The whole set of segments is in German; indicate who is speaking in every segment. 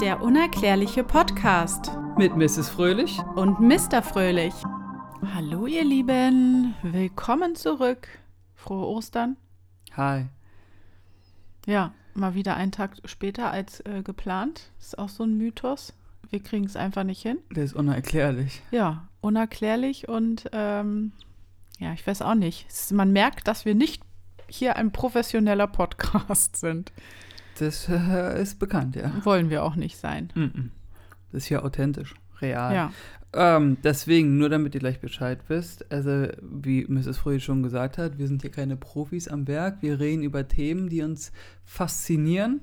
Speaker 1: Der unerklärliche Podcast
Speaker 2: Mit Mrs. Fröhlich.
Speaker 1: und Mr. Fröhlich. Hallo ihr Lieben, willkommen zurück. Frohe Ostern.
Speaker 2: Hi.
Speaker 1: Ja, mal wieder einen Tag später als äh, geplant. Ist auch so ein Mythos. Wir kriegen es einfach nicht hin.
Speaker 2: Der ist unerklärlich.
Speaker 1: Ja, unerklärlich und ähm, ja, ich weiß auch nicht. Es, man merkt, dass wir nicht hier ein professioneller Podcast sind.
Speaker 2: Das äh, ist bekannt, ja.
Speaker 1: Wollen wir auch nicht sein.
Speaker 2: Das ist ja authentisch, real.
Speaker 1: Ja.
Speaker 2: Ähm, deswegen, nur damit ihr gleich Bescheid wisst, also wie Mrs. Fröhlich schon gesagt hat, wir sind hier keine Profis am Werk. Wir reden über Themen, die uns faszinieren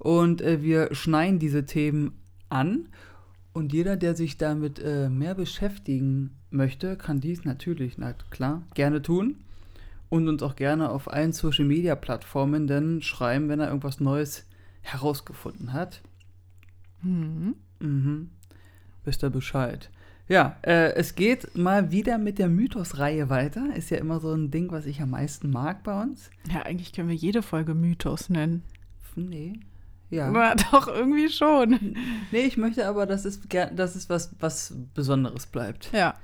Speaker 2: und äh, wir schneiden diese Themen an. Und jeder, der sich damit äh, mehr beschäftigen möchte, kann dies natürlich, na klar, gerne tun. Und uns auch gerne auf allen Social Media Plattformen dann schreiben, wenn er irgendwas Neues herausgefunden hat.
Speaker 1: Mhm.
Speaker 2: Mhm. Wisst ihr Bescheid. Ja, äh, es geht mal wieder mit der Mythos-Reihe weiter. Ist ja immer so ein Ding, was ich am meisten mag bei uns.
Speaker 1: Ja, eigentlich können wir jede Folge Mythos nennen.
Speaker 2: Nee. Ja.
Speaker 1: Aber doch irgendwie schon.
Speaker 2: Nee, ich möchte aber, dass es, dass es was, was Besonderes bleibt.
Speaker 1: Ja.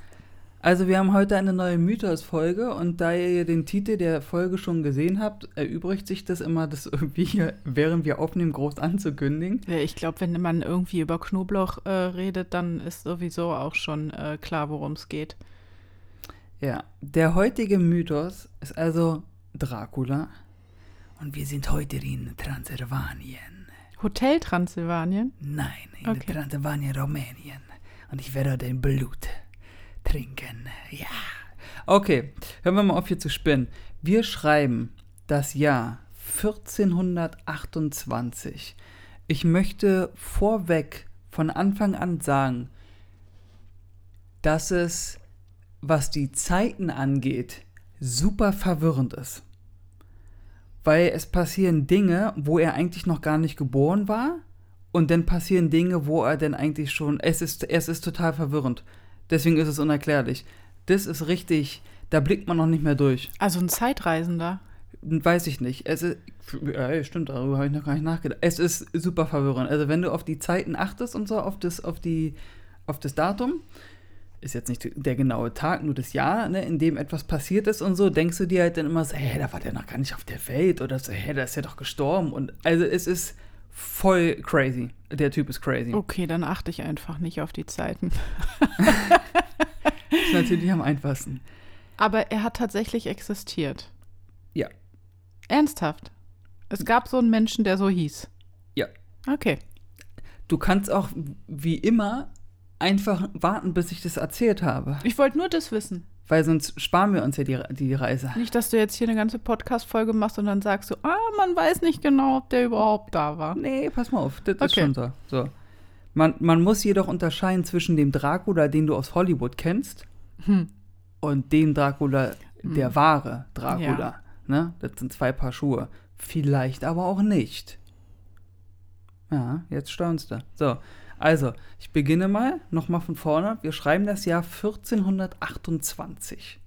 Speaker 2: Also, wir haben heute eine neue Mythos-Folge und da ihr den Titel der Folge schon gesehen habt, erübrigt sich das immer, das irgendwie, hier, während wir aufnehmen, groß anzukündigen.
Speaker 1: Ja, Ich glaube, wenn man irgendwie über Knoblauch äh, redet, dann ist sowieso auch schon äh, klar, worum es geht.
Speaker 2: Ja, der heutige Mythos ist also Dracula. Und wir sind heute in Transsilvanien.
Speaker 1: Hotel Transsilvanien?
Speaker 2: Nein, in
Speaker 1: Okay.
Speaker 2: Transsilvanien, Rumänien. Und ich werde dein Blut trinken. Ja. Okay, hören wir mal auf hier zu spinnen. Wir schreiben das Jahr 1428. Ich möchte vorweg von Anfang an sagen, dass es, was die Zeiten angeht, super verwirrend ist. Weil es passieren Dinge, wo er eigentlich noch gar nicht geboren war. Und dann passieren Dinge, wo er denn eigentlich schon. Es ist, es ist total verwirrend. Deswegen ist es unerklärlich. Das ist richtig. Da blickt man noch nicht mehr durch.
Speaker 1: Also ein Zeitreisender.
Speaker 2: Weiß ich nicht. Es ist. Ja, stimmt, darüber habe ich noch gar nicht nachgedacht. Es ist super verwirrend. Also wenn du auf die Zeiten achtest und so, auf das, auf die, auf das Datum, ist jetzt nicht der genaue Tag, nur das Jahr, ne, in dem etwas passiert ist und so, denkst du dir halt dann immer so, hä, da war der noch gar nicht auf der Welt oder so, hä, da ist ja doch gestorben. Und also es ist voll crazy. Der Typ ist crazy.
Speaker 1: Okay, dann achte ich einfach nicht auf die Zeiten.
Speaker 2: Ist natürlich am einfachsten.
Speaker 1: Aber er hat tatsächlich existiert.
Speaker 2: Ja.
Speaker 1: Ernsthaft. Es gab so einen Menschen, der so hieß.
Speaker 2: Ja.
Speaker 1: Okay.
Speaker 2: Du kannst auch wie immer einfach warten, bis ich das erzählt habe.
Speaker 1: Ich wollte nur das wissen.
Speaker 2: Weil sonst sparen wir uns ja die, die Reise.
Speaker 1: Nicht, dass du jetzt hier eine ganze Podcast-Folge machst und dann sagst du, ah, man weiß nicht genau, ob der überhaupt da war.
Speaker 2: Nee, pass mal auf, das ist
Speaker 1: Okay.
Speaker 2: schon so. so. Man, man muss jedoch unterscheiden zwischen dem Dracula, den du aus Hollywood kennst,
Speaker 1: Hm.
Speaker 2: und dem Dracula, der wahre Dracula.
Speaker 1: Ja.
Speaker 2: Ne? Das sind zwei Paar Schuhe. Vielleicht aber auch nicht. Ja, jetzt staunst du. So, also, ich beginne mal, nochmal von vorne. Wir schreiben das Jahr 1428.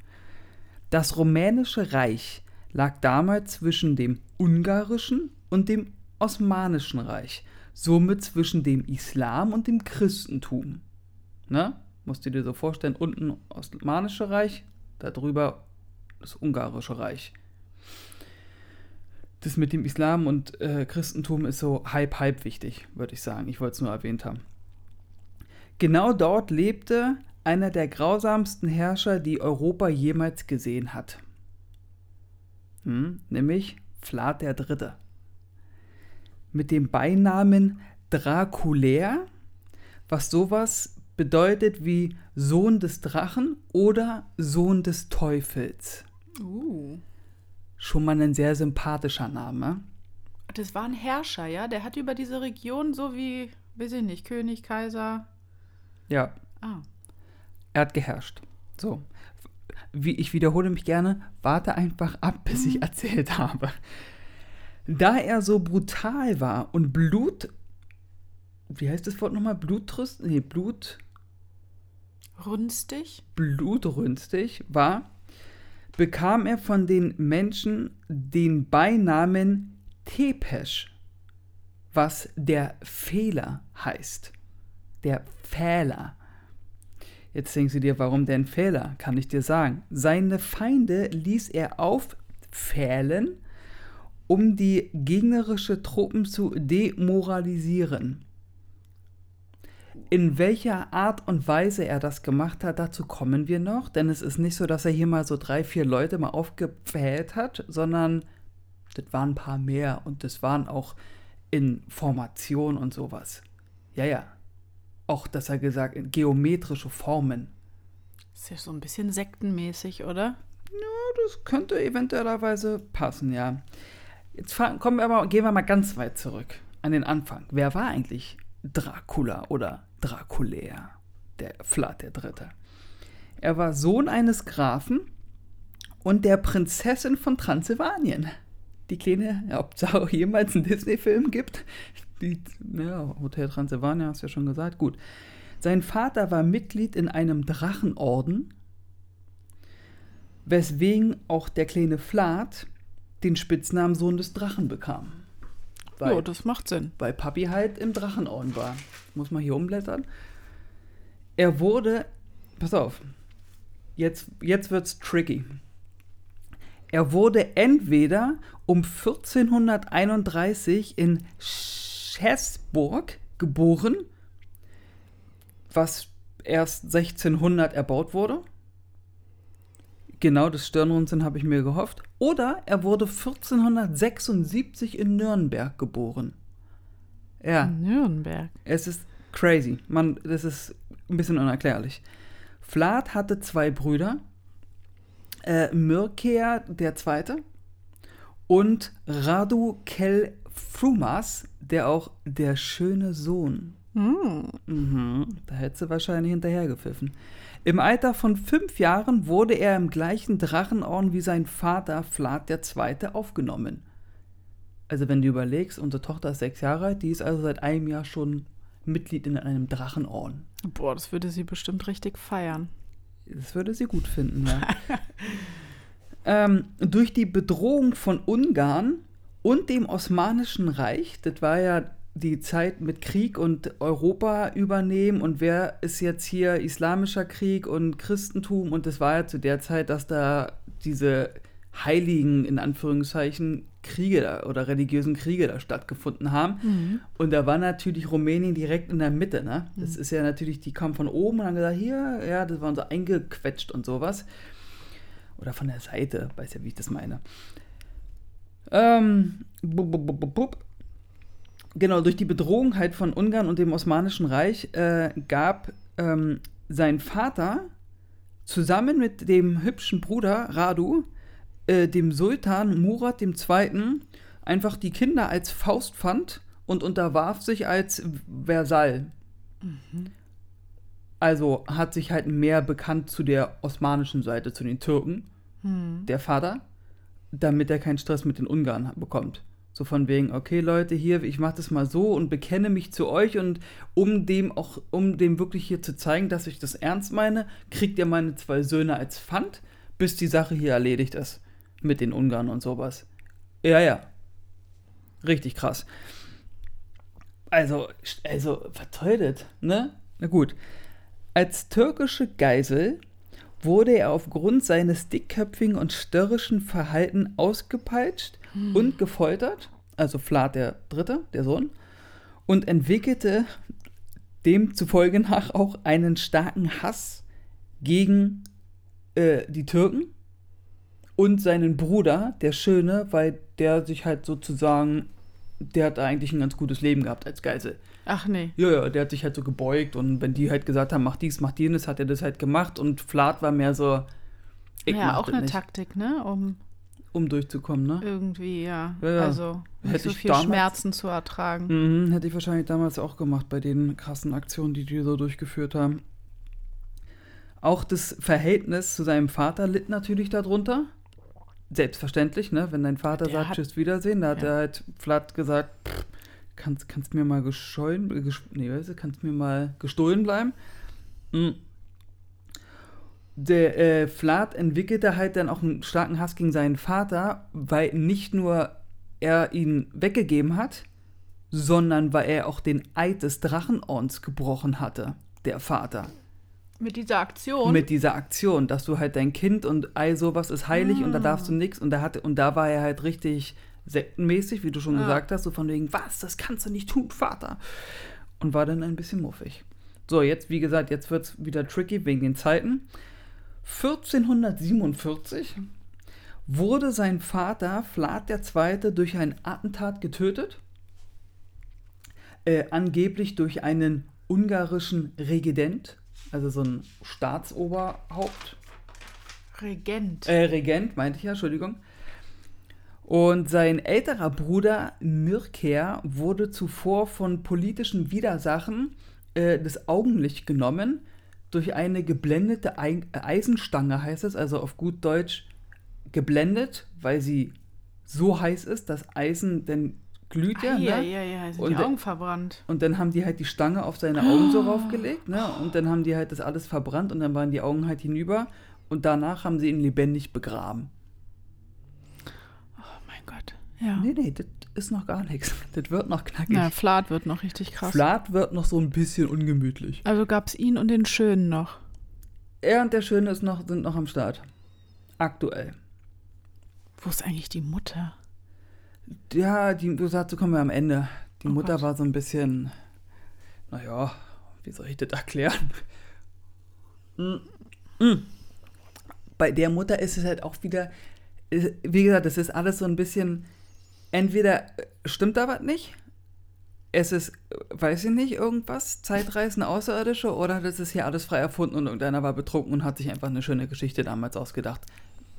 Speaker 2: Das rumänische Reich lag damals zwischen dem ungarischen und dem osmanischen Reich, somit zwischen dem Islam und dem Christentum. Ne? Musst du dir so vorstellen, unten Osmanische Reich, darüber das Ungarische Reich. Das mit dem Islam und äh, Christentum ist so halb, halb wichtig, würde ich sagen. Ich wollte es nur erwähnt haben. Genau dort lebte einer der grausamsten Herrscher, die Europa jemals gesehen hat. Hm, nämlich Vlad der Dritte. Mit dem Beinamen Draculär, was sowas bedeutet wie Sohn des Drachen oder Sohn des Teufels.
Speaker 1: Uh.
Speaker 2: Schon mal ein sehr sympathischer Name.
Speaker 1: Das war ein Herrscher, ja? Der hat über diese Region so wie, weiß ich nicht, König, Kaiser.
Speaker 2: Ja,
Speaker 1: Ah.
Speaker 2: er hat geherrscht. So. Wie ich wiederhole mich gerne, warte einfach ab, bis ich erzählt habe. Da er so brutal war und Blut. Wie heißt das Wort nochmal? Blutrüst? Nee, Blut.
Speaker 1: Rünstig?
Speaker 2: blutrünstig war, bekam er von den Menschen den Beinamen Tepesch, was der Fehler heißt. Der Fehler. Jetzt denkst du dir, warum denn Fehler? Kann ich dir sagen. Seine Feinde ließ er auffählen, um die gegnerische Truppen zu demoralisieren. In welcher Art und Weise er das gemacht hat, dazu kommen wir noch, denn es ist nicht so, dass er hier mal so drei, vier Leute mal aufgepfählt hat, sondern das waren ein paar mehr und das waren auch in Formation und sowas. Ja, ja. Auch, dass er gesagt, geometrische Formen.
Speaker 1: Ist ja so ein bisschen sektenmäßig, oder?
Speaker 2: Ja, das könnte eventuellerweise passen, ja. Jetzt kommen wir aber, gehen wir mal ganz weit zurück an den Anfang. Wer war eigentlich Dracula oder Draculär, der Vlad der Dritte? Er war Sohn eines Grafen und der Prinzessin von Transsilvanien. Die kleine, ob es auch jemals einen Disney-Film gibt. Die, ja, Hotel Transylvania hast du ja schon gesagt. Gut. Sein Vater war Mitglied in einem Drachenorden, weswegen auch der kleine Vlad den Spitznamen Sohn des Drachen bekam.
Speaker 1: Weil, ja, das macht Sinn.
Speaker 2: Weil Papi halt im Drachenorden war. Muss man hier umblättern. Er wurde, pass auf, jetzt, jetzt wird's tricky. Er wurde entweder um 1431 in Schäßburg geboren, was erst 1600 erbaut wurde. Genau das Stirnrunzeln habe ich mir gehofft. Oder er wurde 1476 in Nürnberg geboren. Ja.
Speaker 1: Nürnberg.
Speaker 2: Es ist crazy. Man, das ist ein bisschen unerklärlich. Vlad hatte zwei Brüder. Äh, Mircea der Zweite und Radu Kel Frumas, der auch der schöne Sohn. Mm. Mhm, da hätte sie wahrscheinlich hinterhergepfiffen. Im Alter von fünf Jahren wurde er im gleichen Drachenorden wie sein Vater Vlad II. aufgenommen. Also wenn du überlegst, unsere Tochter ist sechs Jahre alt, die ist also seit einem Jahr schon Mitglied in einem Drachenorden.
Speaker 1: Boah, das würde sie bestimmt richtig feiern.
Speaker 2: Das würde sie gut finden, ja. ähm, durch die Bedrohung von Ungarn und dem Osmanischen Reich, das war ja die Zeit mit Krieg und Europa übernehmen und wer ist jetzt hier islamischer Krieg und Christentum und das war ja zu der Zeit, dass da diese heiligen, in Anführungszeichen, Kriege da, oder religiösen Kriege da stattgefunden haben. Mhm. Und da war natürlich Rumänien direkt in der Mitte. Ne? Das mhm. ist ja natürlich, die kamen von oben und haben gesagt, hier, ja, das waren so eingequetscht und sowas. Oder von der Seite, weiß ja, wie ich das meine. Ähm, bub, bub, bub, genau, durch die Bedrohung halt von Ungarn und dem Osmanischen Reich äh, gab ähm, sein Vater zusammen mit dem hübschen Bruder Radu äh, dem Sultan Murat II. einfach die Kinder als Faustpfand und unterwarf sich als Versall. Mhm. Also hat sich halt mehr bekannt zu der osmanischen Seite, zu den Türken, mhm. der Vater, damit er keinen Stress mit den Ungarn bekommt. So von wegen, okay Leute, hier, ich mache das mal so und bekenne mich zu euch und um dem auch, um dem wirklich hier zu zeigen, dass ich das ernst meine, kriegt ihr meine zwei Söhne als Pfand, bis die Sache hier erledigt ist mit den Ungarn und sowas. Ja, ja. Richtig krass. Also, also, verteuert, ne? Na gut. Als türkische Geisel wurde er aufgrund seines dickköpfigen und störrischen Verhalten ausgepeitscht hm. und gefoltert, also Vlad der Dritte, der Sohn, und entwickelte demzufolge nach auch einen starken Hass gegen äh, die Türken und seinen Bruder, der Schöne, weil der sich halt sozusagen, der hat eigentlich ein ganz gutes Leben gehabt als Geisel.
Speaker 1: Ach nee.
Speaker 2: Ja, ja, der hat sich halt so gebeugt und wenn die halt gesagt haben, mach dies, mach jenes, hat er das halt gemacht und Flat war mehr so.
Speaker 1: Ich ja, auch eine nicht. Taktik, ne? Um,
Speaker 2: um durchzukommen, ne?
Speaker 1: Irgendwie, ja. ja, ja. Also nicht hätte so viel damals, Schmerzen zu ertragen.
Speaker 2: Mhm, hätte ich wahrscheinlich damals auch gemacht bei den krassen Aktionen, die die so durchgeführt haben. Auch das Verhältnis zu seinem Vater litt natürlich darunter selbstverständlich, ne? Wenn dein Vater der sagt, hat, Tschüss, Wiedersehen, da hat ja. er halt flatt gesagt, pff, kannst, kannst mir mal gescheuen, ges nee, weißt du, kannst mir mal gestohlen bleiben. Mhm. Der äh, Flat entwickelte halt dann auch einen starken Hass gegen seinen Vater, weil nicht nur er ihn weggegeben hat, sondern weil er auch den Eid des Drachenordens gebrochen hatte, der Vater.
Speaker 1: Mit dieser Aktion?
Speaker 2: Mit dieser Aktion, dass du halt dein Kind und all sowas ist heilig und da darfst du
Speaker 1: Ah.
Speaker 2: nichts. Und da hatte, und da war er halt richtig sektenmäßig, wie du schon
Speaker 1: Ja.
Speaker 2: gesagt hast, so von wegen, was, das kannst du nicht tun, Vater. Und war dann ein bisschen muffig. So, jetzt, wie gesagt, jetzt wird es wieder tricky wegen den Zeiten. 1447 wurde sein Vater Vlad II. durch ein Attentat getötet. Äh, angeblich durch einen ungarischen Regident, also so ein Staatsoberhaupt.
Speaker 1: Regent.
Speaker 2: Äh, Regent, meinte ich ja, Entschuldigung. Und sein älterer Bruder Mirker wurde zuvor von politischen Widersachen äh, das Augenlicht genommen durch eine geblendete Ei Eisenstange, heißt es, also auf gut Deutsch geblendet, weil sie so heiß ist, dass Eisen dann glüht ja.
Speaker 1: ja,
Speaker 2: ne?
Speaker 1: ja, ja, sind
Speaker 2: Und
Speaker 1: die Augen verbrannt.
Speaker 2: Und dann haben die halt die Stange auf seine Augen so raufgelegt, ne? Und dann haben die halt das alles verbrannt und dann waren die Augen halt hinüber und danach haben sie ihn lebendig begraben.
Speaker 1: Ja.
Speaker 2: Nee, nee, das ist noch gar nichts. Das wird noch knackig.
Speaker 1: Na, Flat wird noch richtig krass.
Speaker 2: Flat wird noch so ein bisschen ungemütlich.
Speaker 1: Also gab es ihn und den Schönen noch.
Speaker 2: Er und der Schöne ist noch, sind noch am Start. Aktuell.
Speaker 1: Wo ist eigentlich die Mutter?
Speaker 2: Ja, die, du sagst, so kommen wir am Ende. Die
Speaker 1: Oh
Speaker 2: Mutter
Speaker 1: Gott.
Speaker 2: war so ein bisschen, naja, wie soll ich das erklären? Mm, mm. Bei der Mutter ist es halt auch wieder, äh, wie gesagt, das ist alles so ein bisschen, entweder äh, stimmt da was nicht, es ist, äh, weiß ich nicht, irgendwas, Zeitreisen, Außerirdische, oder das ist hier alles frei erfunden und irgendeiner war betrunken und hat sich einfach eine schöne Geschichte damals ausgedacht.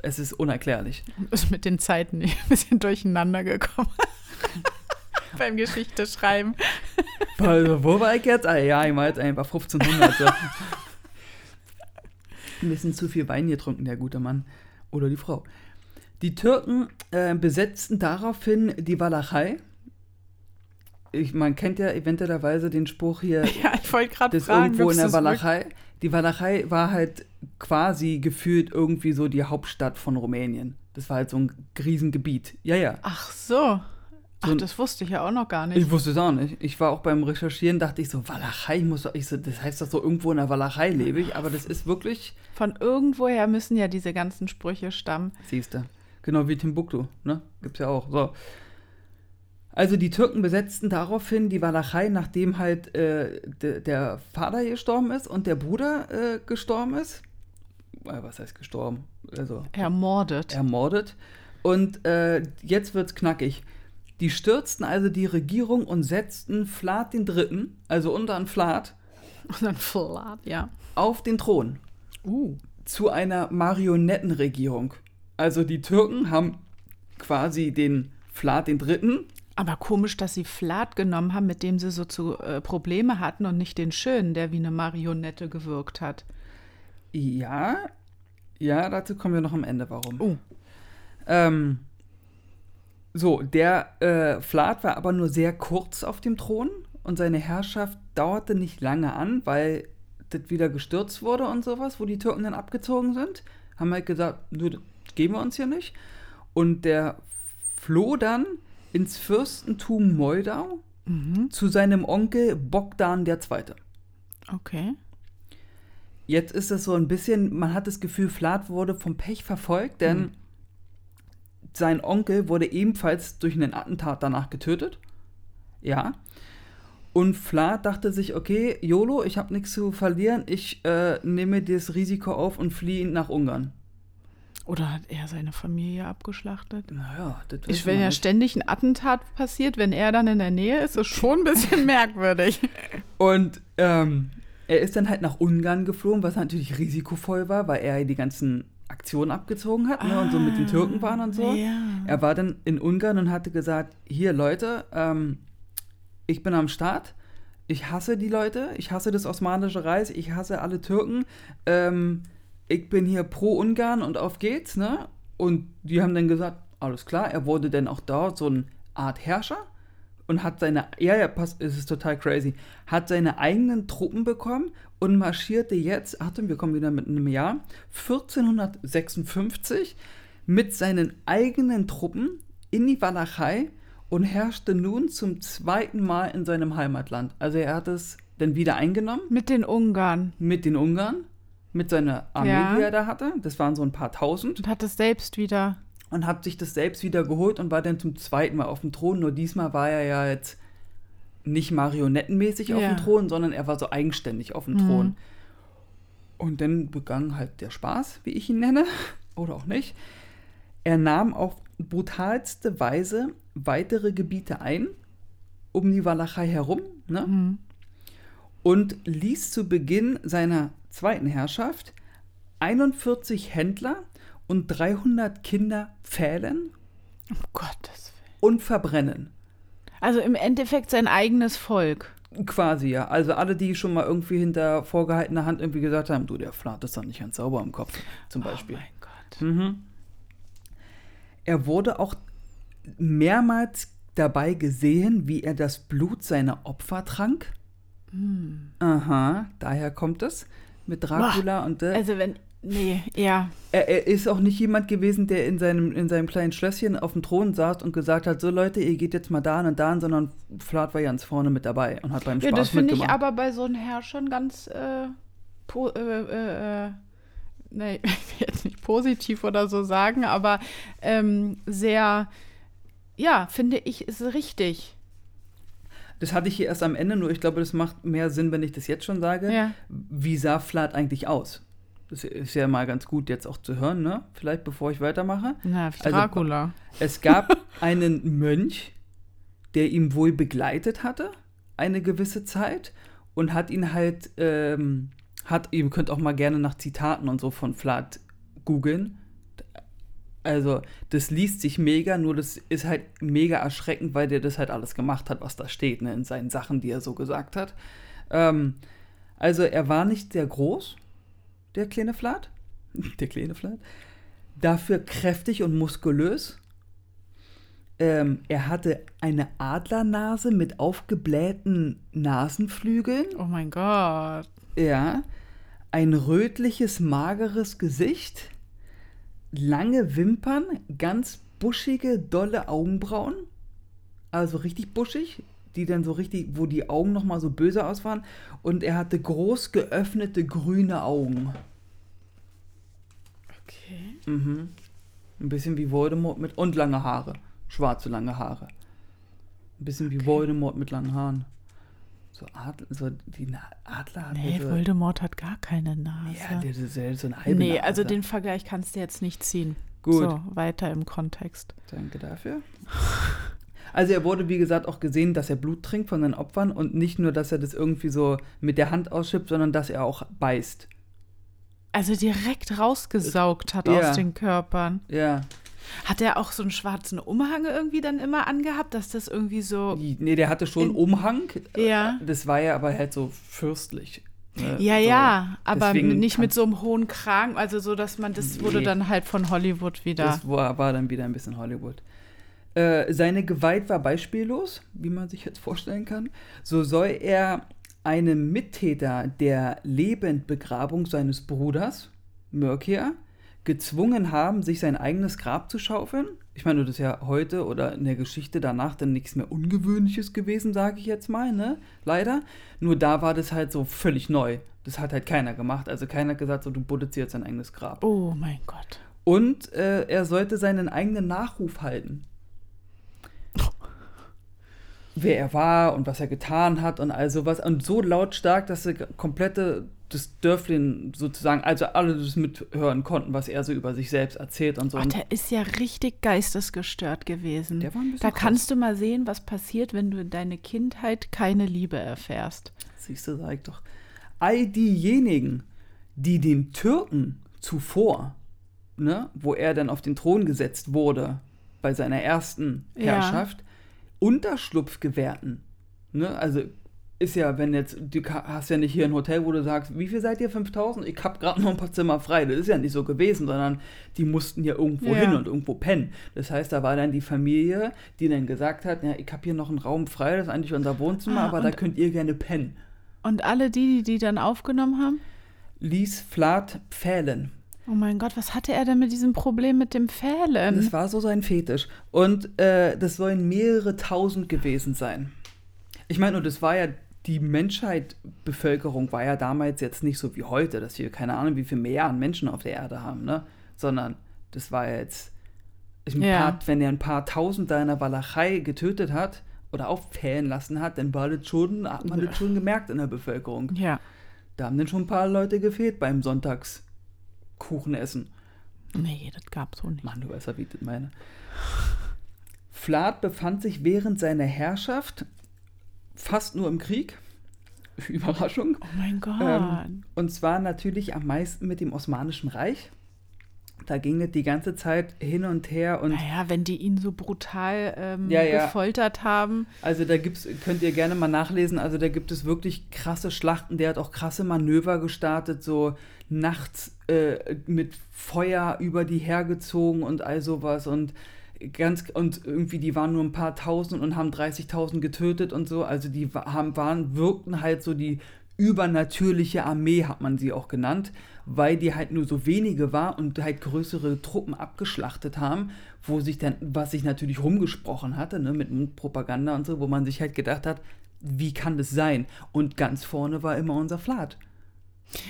Speaker 2: Es ist unerklärlich.
Speaker 1: Ist mit den Zeiten ein bisschen durcheinander gekommen. Beim Geschichte schreiben.
Speaker 2: Also, wo war ich jetzt? Ah, ja, ich war jetzt einfach 1500. So. Ein bisschen zu viel Wein getrunken, der gute Mann. Oder die Frau. Die Türken äh, besetzten daraufhin die Walachei. Ich, man kennt ja eventuellerweise den Spruch hier,
Speaker 1: Ja, ich wollte gerade
Speaker 2: das
Speaker 1: fragen,
Speaker 2: irgendwo in der
Speaker 1: wirklich?
Speaker 2: Walachei. Die Walachei war halt quasi gefühlt irgendwie so die Hauptstadt von Rumänien. Das war halt so ein Riesengebiet. Ja, ja.
Speaker 1: Ach so. Ach,
Speaker 2: So
Speaker 1: das wusste ich ja auch noch gar nicht.
Speaker 2: Ich wusste es auch nicht. Ich war auch beim Recherchieren, dachte ich so, Walachei, muss doch, ich so, das heißt doch so, irgendwo in der Walachei lebe ich, aber das ist wirklich,
Speaker 1: Von irgendwoher müssen ja diese ganzen Sprüche stammen.
Speaker 2: siehst du, genau wie Timbuktu, ne? Gibt's ja auch. So. Also die Türken besetzten daraufhin die Walachei, nachdem halt äh, de, der Vater gestorben ist und der Bruder äh, gestorben ist. Äh, was heißt gestorben? Also
Speaker 1: Ermordet.
Speaker 2: ermordet. Und äh, jetzt wird's knackig. Die stürzten also die Regierung und setzten Vlad den Dritten, also unter Vlad,
Speaker 1: Und dann Flat, ja.
Speaker 2: auf den Thron
Speaker 1: Uh.
Speaker 2: zu einer Marionettenregierung. Also die Türken haben quasi den Vlad den Dritten.
Speaker 1: Aber komisch, dass sie Flat genommen haben, mit dem sie so zu äh, Probleme hatten und nicht den Schönen, der wie eine Marionette gewirkt hat.
Speaker 2: Ja, ja, dazu kommen wir noch am Ende, warum.
Speaker 1: Oh.
Speaker 2: Ähm, so, der äh, Vlad war aber nur sehr kurz auf dem Thron und seine Herrschaft dauerte nicht lange an, weil das wieder gestürzt wurde und sowas, wo die Türken dann abgezogen sind. Haben halt gesagt, das geben wir uns hier nicht. Und der floh dann ins Fürstentum Moldau
Speaker 1: Mhm.
Speaker 2: zu seinem Onkel Bogdan II.
Speaker 1: Okay.
Speaker 2: Jetzt ist es so ein bisschen, man hat das Gefühl, Vlad wurde vom Pech verfolgt, denn
Speaker 1: Hm.
Speaker 2: sein Onkel wurde ebenfalls durch einen Attentat danach getötet. Ja. Und Vlad dachte sich, okay, YOLO, ich habe nichts zu verlieren, ich äh, nehme das Risiko auf und fliehe nach Ungarn.
Speaker 1: Oder hat er seine Familie abgeschlachtet?
Speaker 2: Naja, das
Speaker 1: Ich, wenn ja
Speaker 2: nicht.
Speaker 1: ständig ein Attentat passiert, wenn er dann in der Nähe ist, ist schon ein bisschen merkwürdig.
Speaker 2: Und ähm, er ist dann halt nach Ungarn geflogen, was natürlich risikovoll war, weil er die ganzen Aktionen abgezogen hat ne, und so mit den Türken waren und so.
Speaker 1: Ja.
Speaker 2: Er war dann in Ungarn und hatte gesagt, hier Leute, ähm, ich bin am Start, ich hasse die Leute, ich hasse das Osmanische Reich, ich hasse alle Türken, ähm, ich bin hier pro Ungarn und auf geht's, ne? Und die haben dann gesagt, alles klar, er wurde dann auch dort so eine Art Herrscher und hat seine, ja, ja, passt, es ist total crazy, hat seine eigenen Truppen bekommen und marschierte jetzt, Achtung, wir kommen wieder mit einem Jahr, 1456 mit seinen eigenen Truppen in die Walachei und herrschte nun zum zweiten Mal in seinem Heimatland. Also er hat es dann wieder eingenommen
Speaker 1: Mit den Ungarn.
Speaker 2: mit den Ungarn, mit seiner Armee,
Speaker 1: Ja.
Speaker 2: die er da hatte. Das waren so ein paar tausend.
Speaker 1: Und hat es selbst wieder.
Speaker 2: Und hat sich das selbst wieder geholt und war dann zum zweiten Mal auf dem Thron. Nur diesmal war er ja jetzt nicht marionettenmäßig auf
Speaker 1: Ja.
Speaker 2: dem Thron, sondern er war so eigenständig auf dem
Speaker 1: Mhm.
Speaker 2: Thron. Und dann begann halt der Spaß, wie ich ihn nenne, oder auch nicht. Er nahm auf brutalste Weise weitere Gebiete ein, um die Walachei herum, ne?
Speaker 1: Mhm.
Speaker 2: und ließ zu Beginn seiner zweiten Herrschaft 41 Händler und 300 Kinder pfählen
Speaker 1: Um Gottes Willen.
Speaker 2: und verbrennen.
Speaker 1: Also im Endeffekt sein eigenes Volk.
Speaker 2: Quasi, ja. Also alle, die schon mal irgendwie hinter vorgehaltener Hand irgendwie gesagt haben, du, der Flat ist doch nicht ganz sauber im Kopf, zum Beispiel.
Speaker 1: Oh mein Gott.
Speaker 2: Mhm. Er wurde auch mehrmals dabei gesehen, wie er das Blut seiner Opfer trank.
Speaker 1: Hm.
Speaker 2: Aha, daher kommt es mit Dracula und äh,
Speaker 1: Also wenn. Nee, ja.
Speaker 2: er, er ist auch nicht jemand gewesen, der in seinem, in seinem kleinen Schlösschen auf dem Thron saß und gesagt hat, so Leute, ihr geht jetzt mal da und da, sondern Flat war ganz vorne mit dabei und hat beim
Speaker 1: Ja,
Speaker 2: Spaß
Speaker 1: das finde ich aber bei so einem Herrschern ganz. Äh, po, äh, äh, äh, nee, ich will jetzt nicht positiv oder so sagen, aber ähm, sehr. Ja, finde ich, ist richtig.
Speaker 2: Das hatte ich hier erst am Ende, nur ich glaube, das macht mehr Sinn, wenn ich das jetzt schon sage.
Speaker 1: Ja.
Speaker 2: Wie sah Flat eigentlich aus? Das ist ja mal ganz gut jetzt auch zu hören, ne? Vielleicht bevor ich weitermache.
Speaker 1: Na, wie
Speaker 2: Also-
Speaker 1: Dracula.
Speaker 2: Es gab einen Mönch, der ihn wohl begleitet hatte, eine gewisse Zeit, und hat ihn halt, ähm, hat, ihr könnt auch mal gerne nach Zitaten und so von Flat googeln. Also, das liest sich mega, nur das ist halt mega erschreckend, weil der das halt alles gemacht hat, was da steht, ne, in seinen Sachen, die er so gesagt hat. Ähm, also, er war nicht sehr groß, der kleine Flat. Der kleine Flat. Dafür kräftig und muskulös. Ähm, er hatte eine Adlernase mit aufgeblähten Nasenflügeln.
Speaker 1: Oh mein Gott.
Speaker 2: Ja. Ein rötliches, mageres Gesicht. Lange Wimpern, ganz buschige, dolle Augenbrauen. Also richtig buschig, die dann so richtig, wo die Augen nochmal so böse ausfahren. Und er hatte groß geöffnete grüne Augen.
Speaker 1: Okay.
Speaker 2: Mhm. Ein bisschen wie Voldemort mit. Und lange Haare. Schwarze lange Haare. Ein bisschen wie Voldemort mit langen Haaren. So, Adler, so die Na Adler hat
Speaker 1: Nee,
Speaker 2: so,
Speaker 1: Voldemort hat gar keine Nase.
Speaker 2: Ja, der ist ja so ein halbe
Speaker 1: nee,
Speaker 2: Nase.
Speaker 1: also den Vergleich kannst du jetzt nicht ziehen.
Speaker 2: Gut.
Speaker 1: So, weiter im Kontext.
Speaker 2: Danke dafür. Also er wurde, wie gesagt, auch gesehen, dass er Blut trinkt von seinen Opfern und nicht nur, dass er das irgendwie so mit der Hand ausschippt, sondern dass er auch beißt.
Speaker 1: Also direkt rausgesaugt hat
Speaker 2: Ja.
Speaker 1: aus den Körpern.
Speaker 2: Ja.
Speaker 1: Hat er auch so einen schwarzen Umhang irgendwie dann immer angehabt, dass das irgendwie so.
Speaker 2: Nee, der hatte schon
Speaker 1: In-
Speaker 2: Umhang.
Speaker 1: Ja.
Speaker 2: Das war ja aber halt so fürstlich. ne?
Speaker 1: Ja,
Speaker 2: so.
Speaker 1: ja, aber
Speaker 2: Deswegen
Speaker 1: nicht mit so einem hohen Kragen, also so, dass man, das wurde
Speaker 2: Nee.
Speaker 1: dann halt von Hollywood wieder.
Speaker 2: Das war, war dann wieder ein bisschen Hollywood. Äh, seine Gewalt war beispiellos, wie man sich jetzt vorstellen kann. So soll er einem Mittäter der Lebendbegrabung seines Bruders, Mörkir, gezwungen haben, sich sein eigenes Grab zu schaufeln. Ich meine, das ist ja heute oder in der Geschichte danach dann nichts mehr Ungewöhnliches gewesen, sage ich jetzt mal, ne? Leider. Nur da war das halt so völlig neu. Das hat halt keiner gemacht. Also keiner hat gesagt, so, du buddest dir jetzt dein eigenes Grab.
Speaker 1: oh mein Gott.
Speaker 2: Und äh, er sollte seinen eigenen Nachruf halten. Wer er war und was er getan hat und all sowas. Und so lautstark, dass er komplette, das Dörflin sozusagen, also alle das mithören konnten, was er so über sich selbst erzählt und so.
Speaker 1: Ach,
Speaker 2: Und
Speaker 1: der ist ja richtig geistesgestört gewesen.
Speaker 2: Der war ein bisschen
Speaker 1: da
Speaker 2: krass.
Speaker 1: kannst du mal sehen, was passiert, wenn du in deine Kindheit keine Liebe erfährst.
Speaker 2: Siehst du, sag ich doch. All diejenigen, die den Türken zuvor, ne, wo er dann auf den Thron gesetzt wurde, bei seiner ersten
Speaker 1: Ja.
Speaker 2: Herrschaft, Unterschlupf gewährten. Ne, also ist ja, wenn jetzt, du hast ja nicht hier ein Hotel, wo du sagst, wie viel seid ihr? 5000? Ich hab gerade noch ein paar Zimmer frei. Das ist ja nicht so gewesen, sondern die mussten ja irgendwo
Speaker 1: Ja.
Speaker 2: hin und irgendwo pennen. Das heißt, da war dann die Familie, die dann gesagt hat, ja, ich hab hier noch einen Raum frei, das ist eigentlich unser Wohnzimmer,
Speaker 1: Ah,
Speaker 2: aber da könnt ihr gerne pennen
Speaker 1: Und alle die, die die dann aufgenommen haben?
Speaker 2: ließ Flat pfählen.
Speaker 1: Oh mein Gott, was hatte er denn mit diesem Problem mit dem Fählen?
Speaker 2: Das war so sein Fetisch. Und äh, das sollen mehrere tausend gewesen sein. Ich meine, und das war ja, die Menschheit, Bevölkerung war ja damals jetzt nicht so wie heute, dass wir keine Ahnung, wie viel Milliarden Menschen auf der Erde haben, ne? Sondern das war ja jetzt, ein
Speaker 1: Ja.
Speaker 2: paar, wenn er ein paar tausend da in der Walachei getötet hat oder auffällen lassen hat, dann war das schon, hat man das schon gemerkt in der Bevölkerung.
Speaker 1: Ja.
Speaker 2: Da haben dann schon ein paar Leute gefehlt beim Sonntagskuchenessen.
Speaker 1: Nee, das gab's so nicht.
Speaker 2: Mann, du weißt ja, wie ich das meine. Vlad befand sich während seiner Herrschaft fast nur im Krieg. Überraschung.
Speaker 1: Oh mein Gott.
Speaker 2: Ähm, und zwar natürlich am meisten mit dem Osmanischen Reich. Da ging es die ganze Zeit hin und her und
Speaker 1: naja, wenn die ihn so brutal ähm,
Speaker 2: Ja, ja.
Speaker 1: gefoltert haben.
Speaker 2: also da gibt's, könnt ihr gerne mal nachlesen, also da gibt es wirklich krasse Schlachten, der hat auch krasse Manöver gestartet, so nachts äh, mit Feuer über die hergezogen und all sowas und ganz und irgendwie die waren nur ein paar tausend und haben 30.000 getötet und so, also die haben waren wirkten halt so die übernatürliche Armee hat man sie auch genannt, weil die halt nur so wenige war und halt größere Truppen abgeschlachtet haben, wo sich dann, was sich natürlich rumgesprochen hatte, ne, mit Mundpropaganda und so, wo man sich halt gedacht hat, wie kann das sein? Und ganz vorne war immer unser Flat.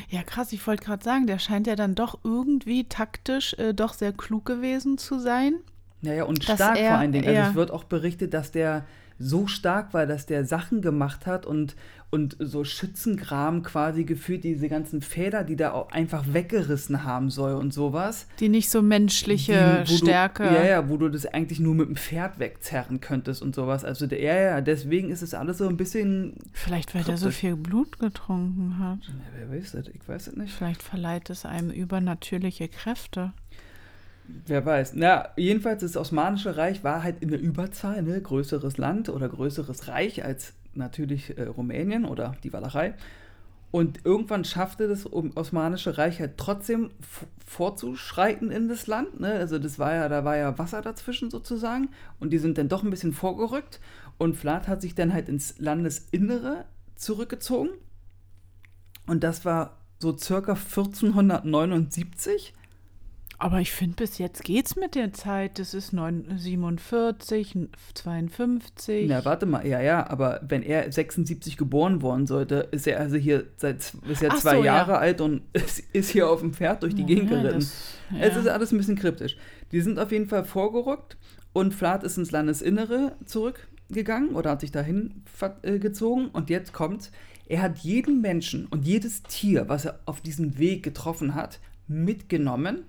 Speaker 1: Ja, krass, ich wollte gerade sagen, der scheint ja dann doch irgendwie taktisch äh, doch sehr klug gewesen zu sein.
Speaker 2: Naja, und stark
Speaker 1: er-
Speaker 2: vor allen Dingen. Also es wird auch berichtet, dass der so stark war, dass der Sachen gemacht hat und, und so Schützengraben quasi gefühlt, diese ganzen Feder, die da auch einfach weggerissen haben soll und sowas.
Speaker 1: Die nicht so menschliche
Speaker 2: die,
Speaker 1: Stärke.
Speaker 2: Du, ja, ja, wo du das eigentlich nur mit dem Pferd wegzerren könntest und sowas. Also, der, ja, ja, deswegen ist es alles so ein bisschen.
Speaker 1: Vielleicht, weil der so viel Blut getrunken hat.
Speaker 2: Ja, wer weiß das? Ich weiß es nicht.
Speaker 1: Vielleicht verleiht es einem übernatürliche Kräfte.
Speaker 2: Wer weiß. Na, jedenfalls, das Osmanische Reich war halt in der Überzahl, ne? Größeres Land oder größeres Reich als natürlich äh, Rumänien oder die Walachei. Und irgendwann schaffte das Osmanische Reich halt trotzdem vorzuschreiten in das Land. Ne? Also das war ja, da war ja Wasser dazwischen sozusagen. Und die sind dann doch ein bisschen vorgerückt. Und Vlad hat sich dann halt ins Landesinnere zurückgezogen. Und das war so circa 1479.
Speaker 1: Aber ich finde, bis jetzt geht's mit der Zeit. Das ist 9, 47, 52.
Speaker 2: Na, warte mal, ja, ja, aber wenn er 76 geboren worden sollte, ist er also hier seit ist er
Speaker 1: Ach
Speaker 2: zwei
Speaker 1: so, ja.
Speaker 2: Jahre alt und ist, ist hier auf dem Pferd durch die
Speaker 1: Ja,
Speaker 2: Gegend
Speaker 1: ja,
Speaker 2: geritten.
Speaker 1: das-
Speaker 2: Es
Speaker 1: ja.
Speaker 2: ist alles ein bisschen kryptisch. Die sind auf jeden Fall vorgerückt und Vlad ist ins Landesinnere zurückgegangen oder hat sich dahin äh, gezogen und jetzt kommt's. Er hat jeden Menschen und jedes Tier, was er auf diesem Weg getroffen hat, mitgenommen,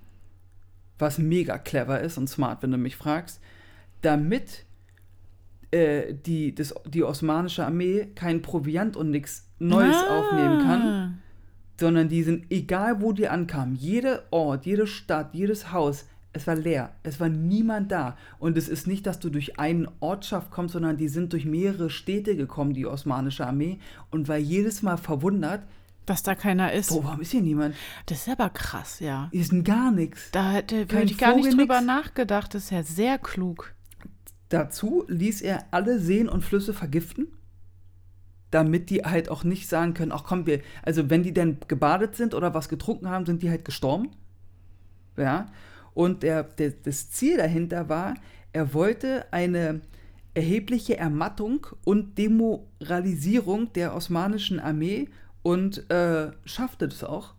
Speaker 2: was mega clever ist und smart, wenn du mich fragst, damit äh, die, das, die osmanische Armee kein Proviant und nichts Neues
Speaker 1: Ah.
Speaker 2: aufnehmen kann sondern die sind, egal wo die ankamen, jeder Ort, jede Stadt, jedes Haus, es war leer, es war niemand da. Und es ist nicht, dass du durch einen Ortschaft kommst, sondern die sind durch mehrere Städte gekommen, die osmanische Armee, und war jedes Mal verwundert,
Speaker 1: Dass da keiner ist.
Speaker 2: oh, warum ist hier niemand?
Speaker 1: Das ist aber krass, ja.
Speaker 2: Hier ist gar nichts.
Speaker 1: Da hätte
Speaker 2: Kein
Speaker 1: ich gar nicht
Speaker 2: Vogel,
Speaker 1: drüber
Speaker 2: nix.
Speaker 1: nachgedacht. Das ist ja sehr klug.
Speaker 2: Dazu ließ er alle Seen und Flüsse vergiften, damit die halt auch nicht sagen können, ach komm, wir, also wenn die denn gebadet sind oder was getrunken haben, sind die halt gestorben. Ja. Und der, der, das Ziel dahinter war, er wollte eine erhebliche Ermattung und Demoralisierung der osmanischen Armee und äh, schaffte das auch,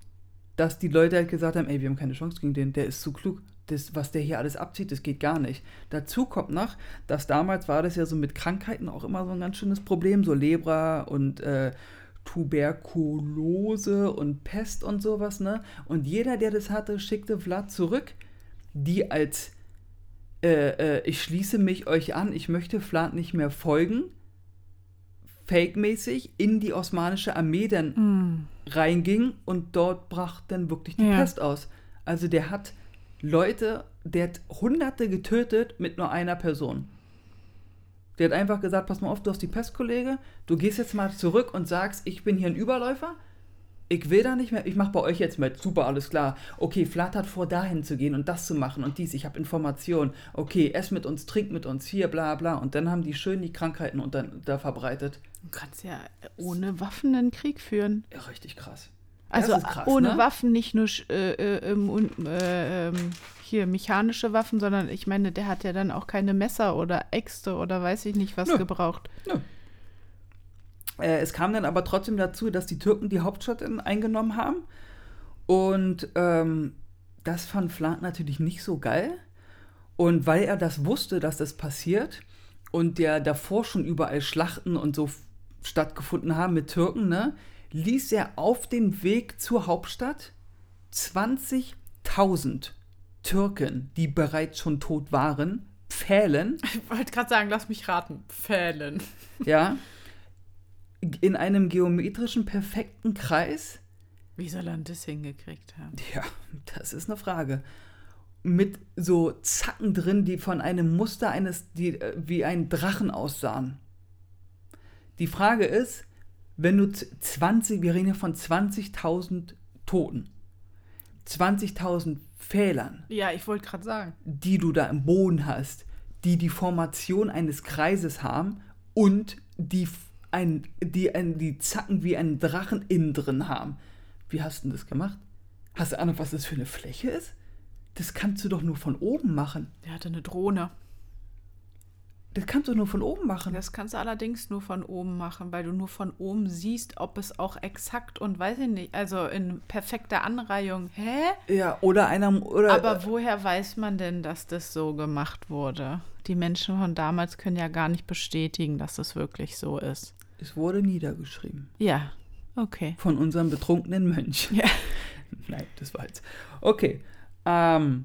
Speaker 2: dass die Leute halt gesagt haben, ey, wir haben keine Chance gegen den, der ist zu klug. Das, was der hier alles abzieht, das geht gar nicht. Dazu kommt noch, dass damals war das ja so mit Krankheiten auch immer so ein ganz schönes Problem, so Lebra und äh, Tuberkulose und Pest und sowas, ne? Und jeder, der das hatte, schickte Vlad zurück, die als äh, äh, ich schließe mich euch an, ich möchte Vlad nicht mehr folgen, fake-mäßig in die osmanische Armee dann
Speaker 1: Hm.
Speaker 2: reinging und dort brach dann wirklich die
Speaker 1: Ja.
Speaker 2: Pest aus. Also der hat Leute, der hat Hunderte getötet mit nur einer Person. Der hat einfach gesagt, pass mal auf, du hast die Pest, Kollege, du gehst jetzt mal zurück und sagst, ich bin hier ein Überläufer, ich will da nicht mehr, ich mache bei euch jetzt mit, super, alles klar. Okay, Flat hat vor, dahin zu gehen und das zu machen und dies, ich habe Informationen. Okay, ess mit uns, trink mit uns, hier, bla bla. Und dann haben die schön die Krankheiten unter, da verbreitet.
Speaker 1: Du kannst ja ohne Waffen einen Krieg führen.
Speaker 2: Ja, richtig krass.
Speaker 1: Also
Speaker 2: krass,
Speaker 1: ohne
Speaker 2: ne?
Speaker 1: Waffen, nicht nur äh, äh, ähm, äh, ähm, hier mechanische Waffen, sondern ich meine, der hat ja dann auch keine Messer oder Äxte oder weiß ich nicht was
Speaker 2: Nö.
Speaker 1: gebraucht.
Speaker 2: Äh, es kam dann aber trotzdem dazu, dass die Türken die Hauptstadt in, eingenommen haben. Und ähm, das fand Vlad natürlich nicht so geil. Und weil er das wusste, dass das passiert und der davor schon überall Schlachten und so stattgefunden haben mit Türken, ne, ließ er auf dem Weg zur Hauptstadt 20.000 Türken, die bereits schon tot waren, pfählen
Speaker 1: Ich wollte gerade sagen, lass mich raten. Pfählen.
Speaker 2: ja, in einem geometrischen perfekten Kreis.
Speaker 1: Wie soll er das hingekriegt haben?
Speaker 2: Ja, das ist eine Frage. Mit so Zacken drin, die von einem Muster eines, die äh, wie ein Drachen aussahen. Die Frage ist, wenn du z- 20, wir reden ja von 20.000 Toten, 20.000 Fehlern,
Speaker 1: Ja, ich wollte gerade sagen.
Speaker 2: die du da im Boden hast, die die Formation eines Kreises haben und die, ein, die, ein, die Zacken wie einen Drachen innen drin haben. Wie hast du denn das gemacht? Hast du Ahnung, was das für eine Fläche ist? Das kannst du doch nur von oben machen.
Speaker 1: Der hatte eine Drohne.
Speaker 2: Das kannst du nur von oben machen.
Speaker 1: Das kannst du allerdings nur von oben machen, weil du nur von oben siehst, ob es auch exakt und weiß ich nicht, also in perfekter Anreihung. Hä?
Speaker 2: Ja, oder einer. Oder,
Speaker 1: Aber woher weiß man denn, dass das so gemacht wurde? Die Menschen von damals können ja gar nicht bestätigen, dass es wirklich so ist.
Speaker 2: Es wurde niedergeschrieben.
Speaker 1: Ja, okay.
Speaker 2: Von unserem betrunkenen Mönch.
Speaker 1: Ja.
Speaker 2: Nein, das war jetzt. Okay. Ähm,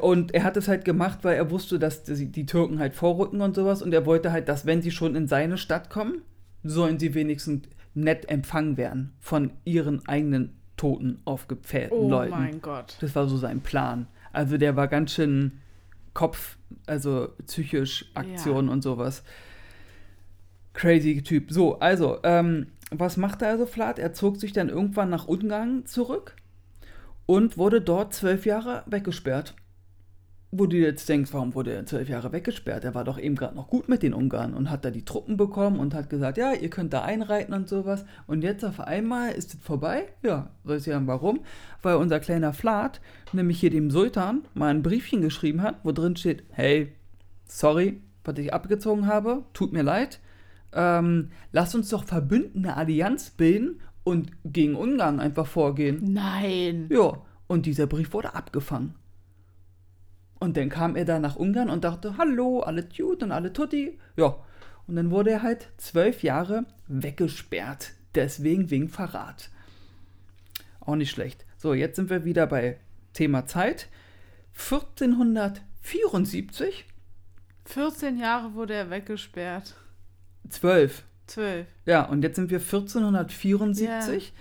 Speaker 2: und er hat es halt gemacht, weil er wusste, dass die, die Türken halt vorrücken und sowas. Und er wollte halt, dass wenn sie schon in seine Stadt kommen, sollen sie wenigstens nett empfangen werden von ihren eigenen toten, aufgepfählten
Speaker 1: Oh
Speaker 2: Leuten.
Speaker 1: mein Gott.
Speaker 2: Das war so sein Plan. Also der war ganz schön Kopf, also psychisch Aktion und sowas. Crazy Typ. So, also, ähm, was macht er also Flat? Er zog sich dann irgendwann nach Ungarn zurück und wurde dort zwölf Jahre weggesperrt. Wo du jetzt denkst, warum wurde er zwölf Jahre weggesperrt? Er war doch eben gerade noch gut mit den Ungarn und hat da die Truppen bekommen und hat gesagt, ja, ihr könnt da einreiten und sowas. Und jetzt auf einmal ist es vorbei? Ja, soll ich sagen, warum? Weil unser kleiner Flat nämlich hier dem Sultan mal ein Briefchen geschrieben hat, wo drin steht, hey, sorry, was ich abgezogen habe, tut mir leid. Ähm, lasst uns doch verbünden, eine Allianz bilden und gegen Ungarn einfach vorgehen.
Speaker 1: Nein.
Speaker 2: Ja, und dieser Brief wurde abgefangen. Und dann kam er da nach Ungarn und dachte, hallo, alle Tut und alle Tutti. Ja, und dann wurde er halt zwölf Jahre weggesperrt. Deswegen wegen Verrat. Auch nicht schlecht. So, jetzt sind wir wieder bei Thema Zeit. 1474,
Speaker 1: 14 Jahre wurde er weggesperrt.
Speaker 2: 12.
Speaker 1: 12.
Speaker 2: Ja, und jetzt sind wir 1474,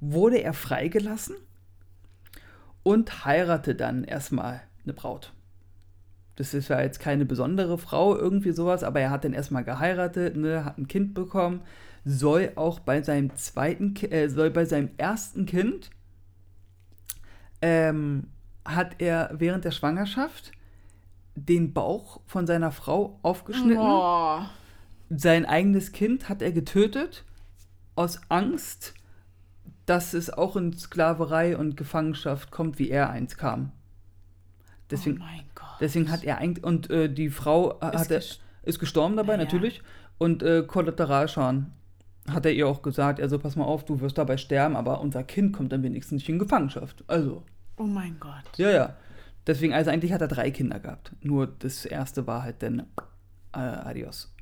Speaker 2: wurde er freigelassen und heirate dann erstmal eine Braut. Das ist ja jetzt keine besondere Frau, irgendwie sowas, aber er hat dann erstmal geheiratet, ne, hat ein Kind bekommen, soll auch bei seinem zweiten, äh, soll bei seinem ersten Kind, ähm, hat er während der Schwangerschaft den Bauch von seiner Frau aufgeschnitten
Speaker 1: Oh.
Speaker 2: Sein eigenes Kind hat er getötet aus Angst, dass es auch in Sklaverei und Gefangenschaft kommt, wie er eins kam. Deswegen,
Speaker 1: oh mein Gott.
Speaker 2: deswegen hat er eigentlich und äh, die Frau äh,
Speaker 1: Ist
Speaker 2: hat er, ist gestorben dabei
Speaker 1: ja.
Speaker 2: natürlich und äh, Kollateralschaden hat er ihr auch gesagt, also pass mal auf, du wirst dabei sterben, aber unser Kind kommt dann wenigstens nicht in Gefangenschaft. Also
Speaker 1: Oh mein Gott.
Speaker 2: ja, ja. Deswegen, also eigentlich hat er drei Kinder gehabt. Nur das erste war halt dann äh, Adios.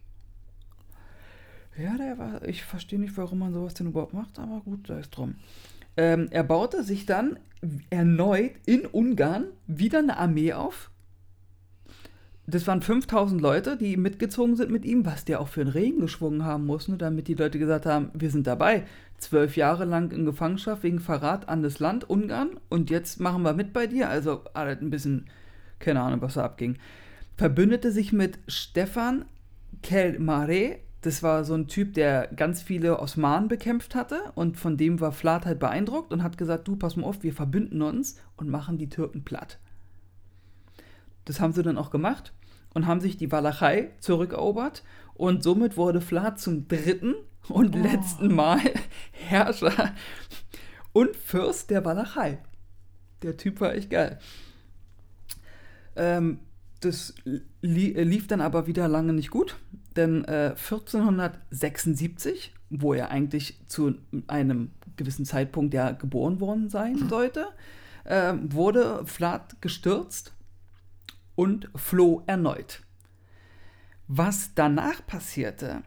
Speaker 2: Ja, der war, ich verstehe nicht, warum man sowas denn überhaupt macht, aber gut, da ist drum. Ähm, er baute sich dann erneut in Ungarn wieder eine Armee auf. Das waren 5000 Leute, die mitgezogen sind mit ihm, was der auch für einen Regen geschwungen haben muss, ne, damit die Leute gesagt haben, wir sind dabei. Zwölf Jahre lang in Gefangenschaft wegen Verrat an das Land Ungarn und jetzt machen wir mit bei dir. Also halt ein bisschen, keine Ahnung, was da abging. Verbündete sich mit Stefan Kelmare. Das war so ein Typ, der ganz viele Osmanen bekämpft hatte und von dem war Flat halt beeindruckt und hat gesagt, du, pass mal auf, wir verbünden uns und machen die Türken platt. Das haben sie dann auch gemacht und haben sich die Walachei zurückerobert und somit wurde Flat zum dritten und
Speaker 1: Oh.
Speaker 2: letzten Mal Herrscher und Fürst der Walachei. Der Typ war echt geil. Ähm, das li lief dann aber wieder lange nicht gut, denn äh, 1476, wo er eigentlich zu einem gewissen Zeitpunkt ja geboren worden sein sollte, äh, wurde Vlad gestürzt und floh erneut. Was danach passierte,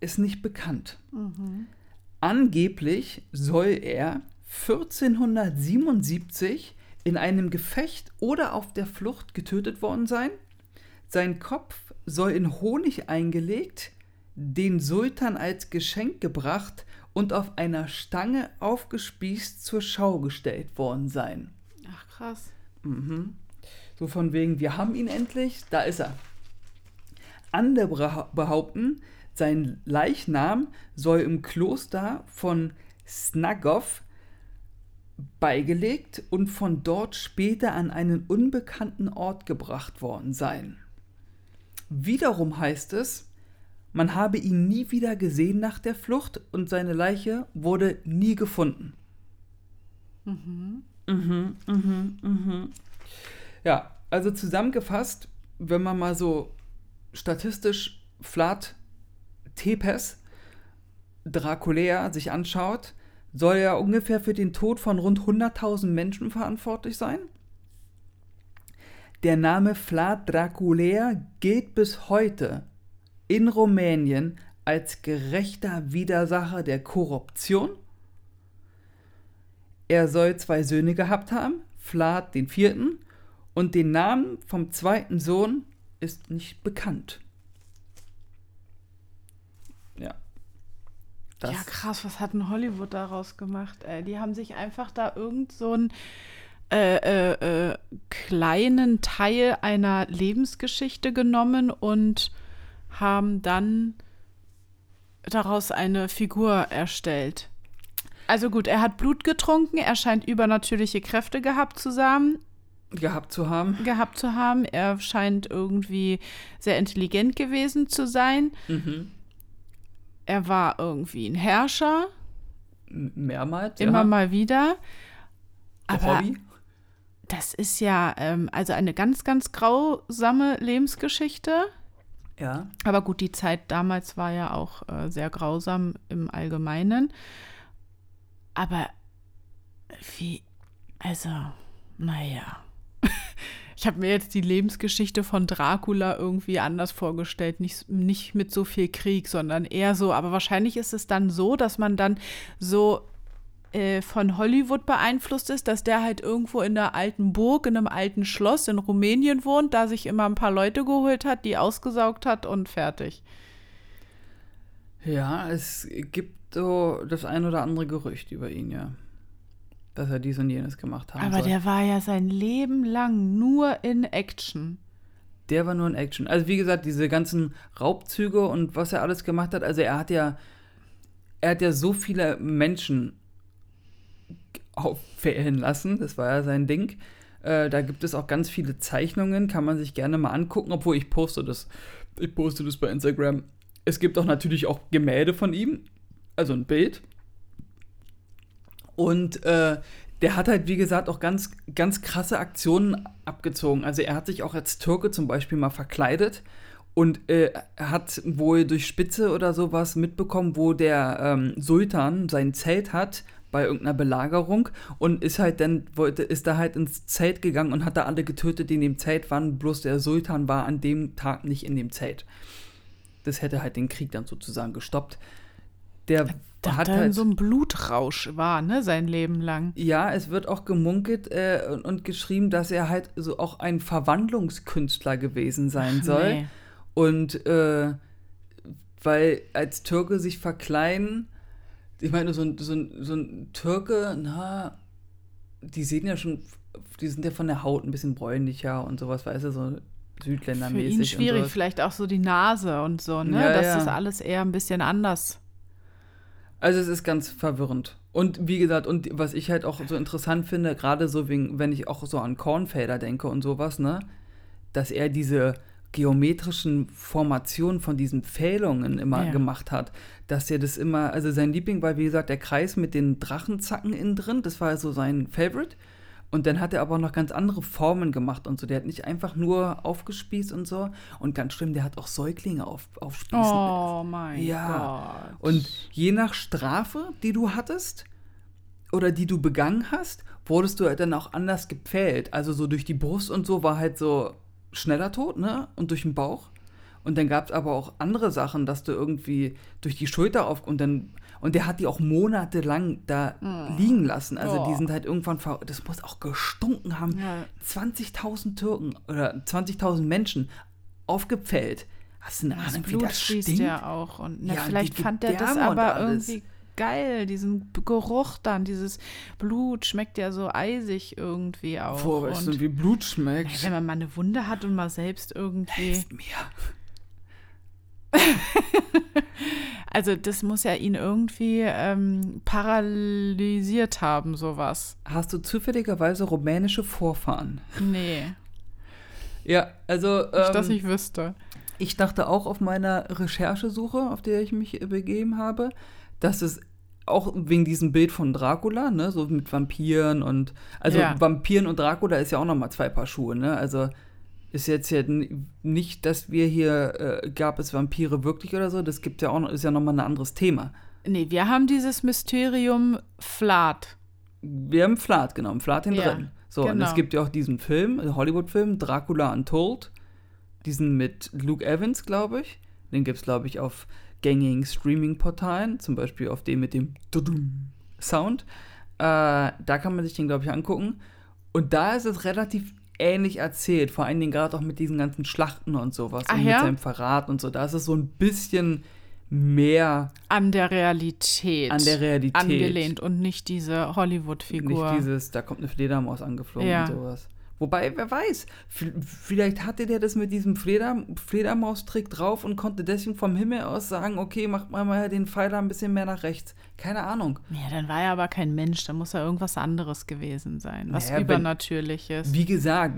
Speaker 2: ist nicht bekannt. Mhm. Angeblich soll er 1477 in einem Gefecht oder auf der Flucht getötet worden sein. Sein Kopf soll in Honig eingelegt, den Sultan als Geschenk gebracht und auf einer Stange aufgespießt zur Schau gestellt worden sein.
Speaker 1: Ach krass.
Speaker 2: Mhm. So von wegen, wir haben ihn endlich, da ist er. Andere behaupten, sein Leichnam soll im Kloster von Snagov beigelegt und von dort später an einen unbekannten Ort gebracht worden sein. Wiederum heißt es, man habe ihn nie wieder gesehen nach der Flucht und seine Leiche wurde nie gefunden. Mhm. Mhm, mhm, mhm. Ja, also zusammengefasst, wenn man mal so statistisch Flat Tepes Draculea sich anschaut, soll er ungefähr für den Tod von rund 100.000 Menschen verantwortlich sein. Der Name Vlad Draculea gilt bis heute in Rumänien als gerechter Widersacher der Korruption. Er soll zwei Söhne gehabt haben, Vlad den vierten, und den Namen vom zweiten Sohn ist nicht bekannt.
Speaker 1: Das ja, krass, was hat denn Hollywood daraus gemacht? Ey? Die haben sich einfach da irgend so einen äh, äh, äh, kleinen Teil einer Lebensgeschichte genommen und haben dann daraus eine Figur erstellt. Also gut, er hat Blut getrunken, er scheint übernatürliche Kräfte gehabt zu haben.
Speaker 2: Gehabt zu haben.
Speaker 1: Gehabt zu haben. Er scheint irgendwie sehr intelligent gewesen zu sein. Mhm er war irgendwie ein Herrscher.
Speaker 2: Mehrmals.
Speaker 1: Immer ja. mal wieder. Aber Hobby. das ist ja ähm, also eine ganz, ganz grausame Lebensgeschichte.
Speaker 2: Ja.
Speaker 1: Aber gut, die Zeit damals war ja auch äh, sehr grausam im Allgemeinen. Aber wie, also, naja. Ich habe mir jetzt die Lebensgeschichte von Dracula irgendwie anders vorgestellt. Nicht, nicht mit so viel Krieg, sondern eher so. Aber wahrscheinlich ist es dann so, dass man dann so äh, von Hollywood beeinflusst ist, dass der halt irgendwo in der alten Burg, in einem alten Schloss in Rumänien wohnt, da sich immer ein paar Leute geholt hat, die ausgesaugt hat und fertig.
Speaker 2: Ja, es gibt so das ein oder andere Gerücht über ihn, ja dass er dies und jenes gemacht hat.
Speaker 1: Aber soll. der war ja sein Leben lang nur in Action.
Speaker 2: Der war nur in Action. Also wie gesagt, diese ganzen Raubzüge und was er alles gemacht hat, also er hat ja, er hat ja so viele Menschen auffällen lassen, das war ja sein Ding. Äh, da gibt es auch ganz viele Zeichnungen, kann man sich gerne mal angucken, obwohl ich poste das, ich poste das bei Instagram. Es gibt auch natürlich auch Gemälde von ihm, also ein Bild. Und äh, der hat halt, wie gesagt, auch ganz, ganz krasse Aktionen abgezogen. Also er hat sich auch als Türke zum Beispiel mal verkleidet und äh, hat wohl durch Spitze oder sowas mitbekommen, wo der ähm, Sultan sein Zelt hat bei irgendeiner Belagerung und ist halt dann wollte ist da halt ins Zelt gegangen und hat da alle getötet, die in dem Zelt waren. Bloß der Sultan war an dem Tag nicht in dem Zelt. Das hätte halt den Krieg dann sozusagen gestoppt. Der
Speaker 1: da hat er halt, so ein Blutrausch war, ne, sein Leben lang.
Speaker 2: Ja, es wird auch gemunkelt äh, und, und, geschrieben, dass er halt so auch ein Verwandlungskünstler gewesen sein soll. Nee. Und äh, weil als Türke sich verkleiden, ich meine, so ein, so ein, so ein Türke, na, die sehen ja schon, die sind ja von der Haut ein bisschen bräunlicher und sowas, weißt du, so Südländermäßig. Für ihn
Speaker 1: schwierig, vielleicht auch so die Nase und so, ne? Ja, das ja. ist alles eher ein bisschen anders.
Speaker 2: Also es ist ganz verwirrend. Und wie gesagt, und was ich halt auch so interessant finde, gerade so, wegen, wenn ich auch so an Kornfelder denke und sowas, ne, dass er diese geometrischen Formationen von diesen Pfählungen immer
Speaker 1: Ja.
Speaker 2: gemacht hat, dass er das immer, also sein Liebling war wie gesagt der Kreis mit den Drachenzacken innen drin, das war so sein Favorite. Und dann hat er aber noch ganz andere Formen gemacht und so. Der hat nicht einfach nur aufgespießt und so. Und ganz schlimm, der hat auch Säuglinge auf, aufspießen.
Speaker 1: Oh mein
Speaker 2: Ja.
Speaker 1: Gott.
Speaker 2: Und je nach Strafe, die du hattest oder die du begangen hast, wurdest du halt dann auch anders gepfählt. Also so durch die Brust und so war halt so schneller tot, ne? Und durch den Bauch. Und dann gab es aber auch andere Sachen, dass du irgendwie durch die Schulter auf und dann und der hat die auch monatelang da liegen lassen. Also die
Speaker 1: Oh.
Speaker 2: sind halt irgendwann ver das muss auch gestunken haben.
Speaker 1: Ja.
Speaker 2: 20.000 Türken oder 20.000 Menschen aufgepfählt. Hast du eine
Speaker 1: das
Speaker 2: Ahnung, wie das stinkt?
Speaker 1: ja auch. Und na,
Speaker 2: Ja,
Speaker 1: vielleicht
Speaker 2: die
Speaker 1: fand er das aber irgendwie geil, diesen Geruch dann, dieses Blut schmeckt ja so eisig irgendwie auch.
Speaker 2: Du,
Speaker 1: und
Speaker 2: wie Blut
Speaker 1: na,
Speaker 2: schmeckt?
Speaker 1: wenn man mal eine Wunde hat und mal selbst irgendwie.
Speaker 2: Hilft mir.
Speaker 1: Also das muss ja ihn irgendwie ähm, paralysiert haben, sowas.
Speaker 2: Hast du zufälligerweise rumänische Vorfahren?
Speaker 1: Nee,
Speaker 2: Ja, also
Speaker 1: nicht,
Speaker 2: ähm,
Speaker 1: dass ich wüsste.
Speaker 2: ich dachte auch auf meiner Recherchesuche, auf der ich mich begeben habe, dass es auch wegen diesem Bild von Dracula, ne, so mit Vampiren und also
Speaker 1: Ja.
Speaker 2: Vampiren und Dracula ist ja auch noch mal zwei Paar Schuhe, ne? Also ist jetzt ja nicht, dass wir hier äh, gab es Vampire wirklich oder so, das gibt ja auch ist ja noch mal ein anderes Thema.
Speaker 1: Nee, wir haben dieses Mysterium Flat.
Speaker 2: Wir haben Flat genommen, Flat
Speaker 1: Ja,
Speaker 2: drin. So, und
Speaker 1: genau.
Speaker 2: es gibt ja auch diesen Film, äh, Hollywood-Film, Dracula Untold. Diesen mit Luke Evans, glaube ich. Den gibt es, glaube ich, auf gängigen Streaming-Portalen, zum Beispiel auf dem mit dem Sound. Äh, da kann man sich den, glaube ich, angucken. Und da ist es relativ ähnlich erzählt, vor allen Dingen gerade auch mit diesen ganzen Schlachten und sowas
Speaker 1: Ach
Speaker 2: und mit
Speaker 1: ja?
Speaker 2: seinem Verrat und so. Da ist es so ein bisschen mehr
Speaker 1: An der Realität.
Speaker 2: an der Realität.
Speaker 1: Angelehnt und nicht diese Hollywood-Figur.
Speaker 2: Nicht dieses, da kommt eine Fledermaus angeflogen
Speaker 1: Ja.
Speaker 2: und sowas. Wobei, wer weiß, vielleicht hatte der das mit diesem Fleder Fledermaustrick drauf und konnte deswegen vom Himmel aus sagen, okay, macht mal mal den Pfeiler ein bisschen mehr nach rechts. Keine Ahnung.
Speaker 1: Ja, dann war er aber kein Mensch, dann muss er irgendwas anderes gewesen sein, was
Speaker 2: Naja,
Speaker 1: Übernatürliches.
Speaker 2: Wie gesagt,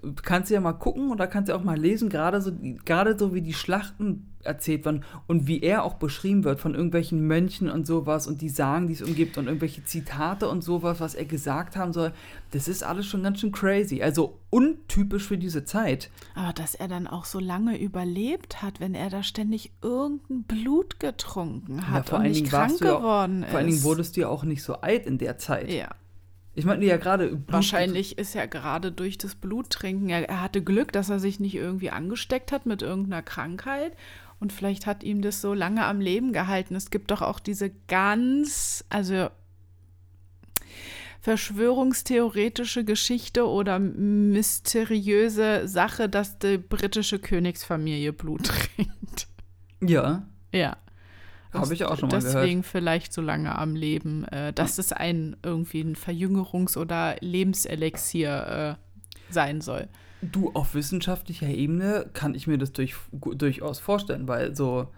Speaker 2: du kannst ja mal gucken oder kannst ja auch mal lesen, gerade so, gerade so wie die Schlachten erzählt werden und wie er auch beschrieben wird von irgendwelchen Mönchen und sowas und die Sagen, die es umgibt und irgendwelche Zitate und sowas, was er gesagt haben soll. Das ist alles schon ganz schön crazy. Also untypisch für diese Zeit.
Speaker 1: Aber dass er dann auch so lange überlebt hat, wenn er da ständig irgendein Blut getrunken hat
Speaker 2: vor
Speaker 1: und nicht krank
Speaker 2: ja
Speaker 1: geworden ist.
Speaker 2: Vor allen Dingen wurdest du ja auch nicht so alt in der Zeit.
Speaker 1: ja.
Speaker 2: Ich meine ja gerade.
Speaker 1: Wahrscheinlich ist er gerade durch das Bluttrinken, er, er hatte Glück, dass er sich nicht irgendwie angesteckt hat mit irgendeiner Krankheit. Und vielleicht hat ihm das so lange am Leben gehalten. Es gibt doch auch diese ganz, also verschwörungstheoretische Geschichte oder mysteriöse Sache, dass die britische Königsfamilie Blut trinkt.
Speaker 2: Ja,
Speaker 1: Ja.
Speaker 2: habe ich auch schon mal gehört.
Speaker 1: Deswegen vielleicht so lange am Leben, äh, dass es ein irgendwie ein Verjüngerungs- oder Lebenselixier äh, sein soll.
Speaker 2: Du, auf wissenschaftlicher Ebene kann ich mir das durch, durchaus vorstellen, weil so.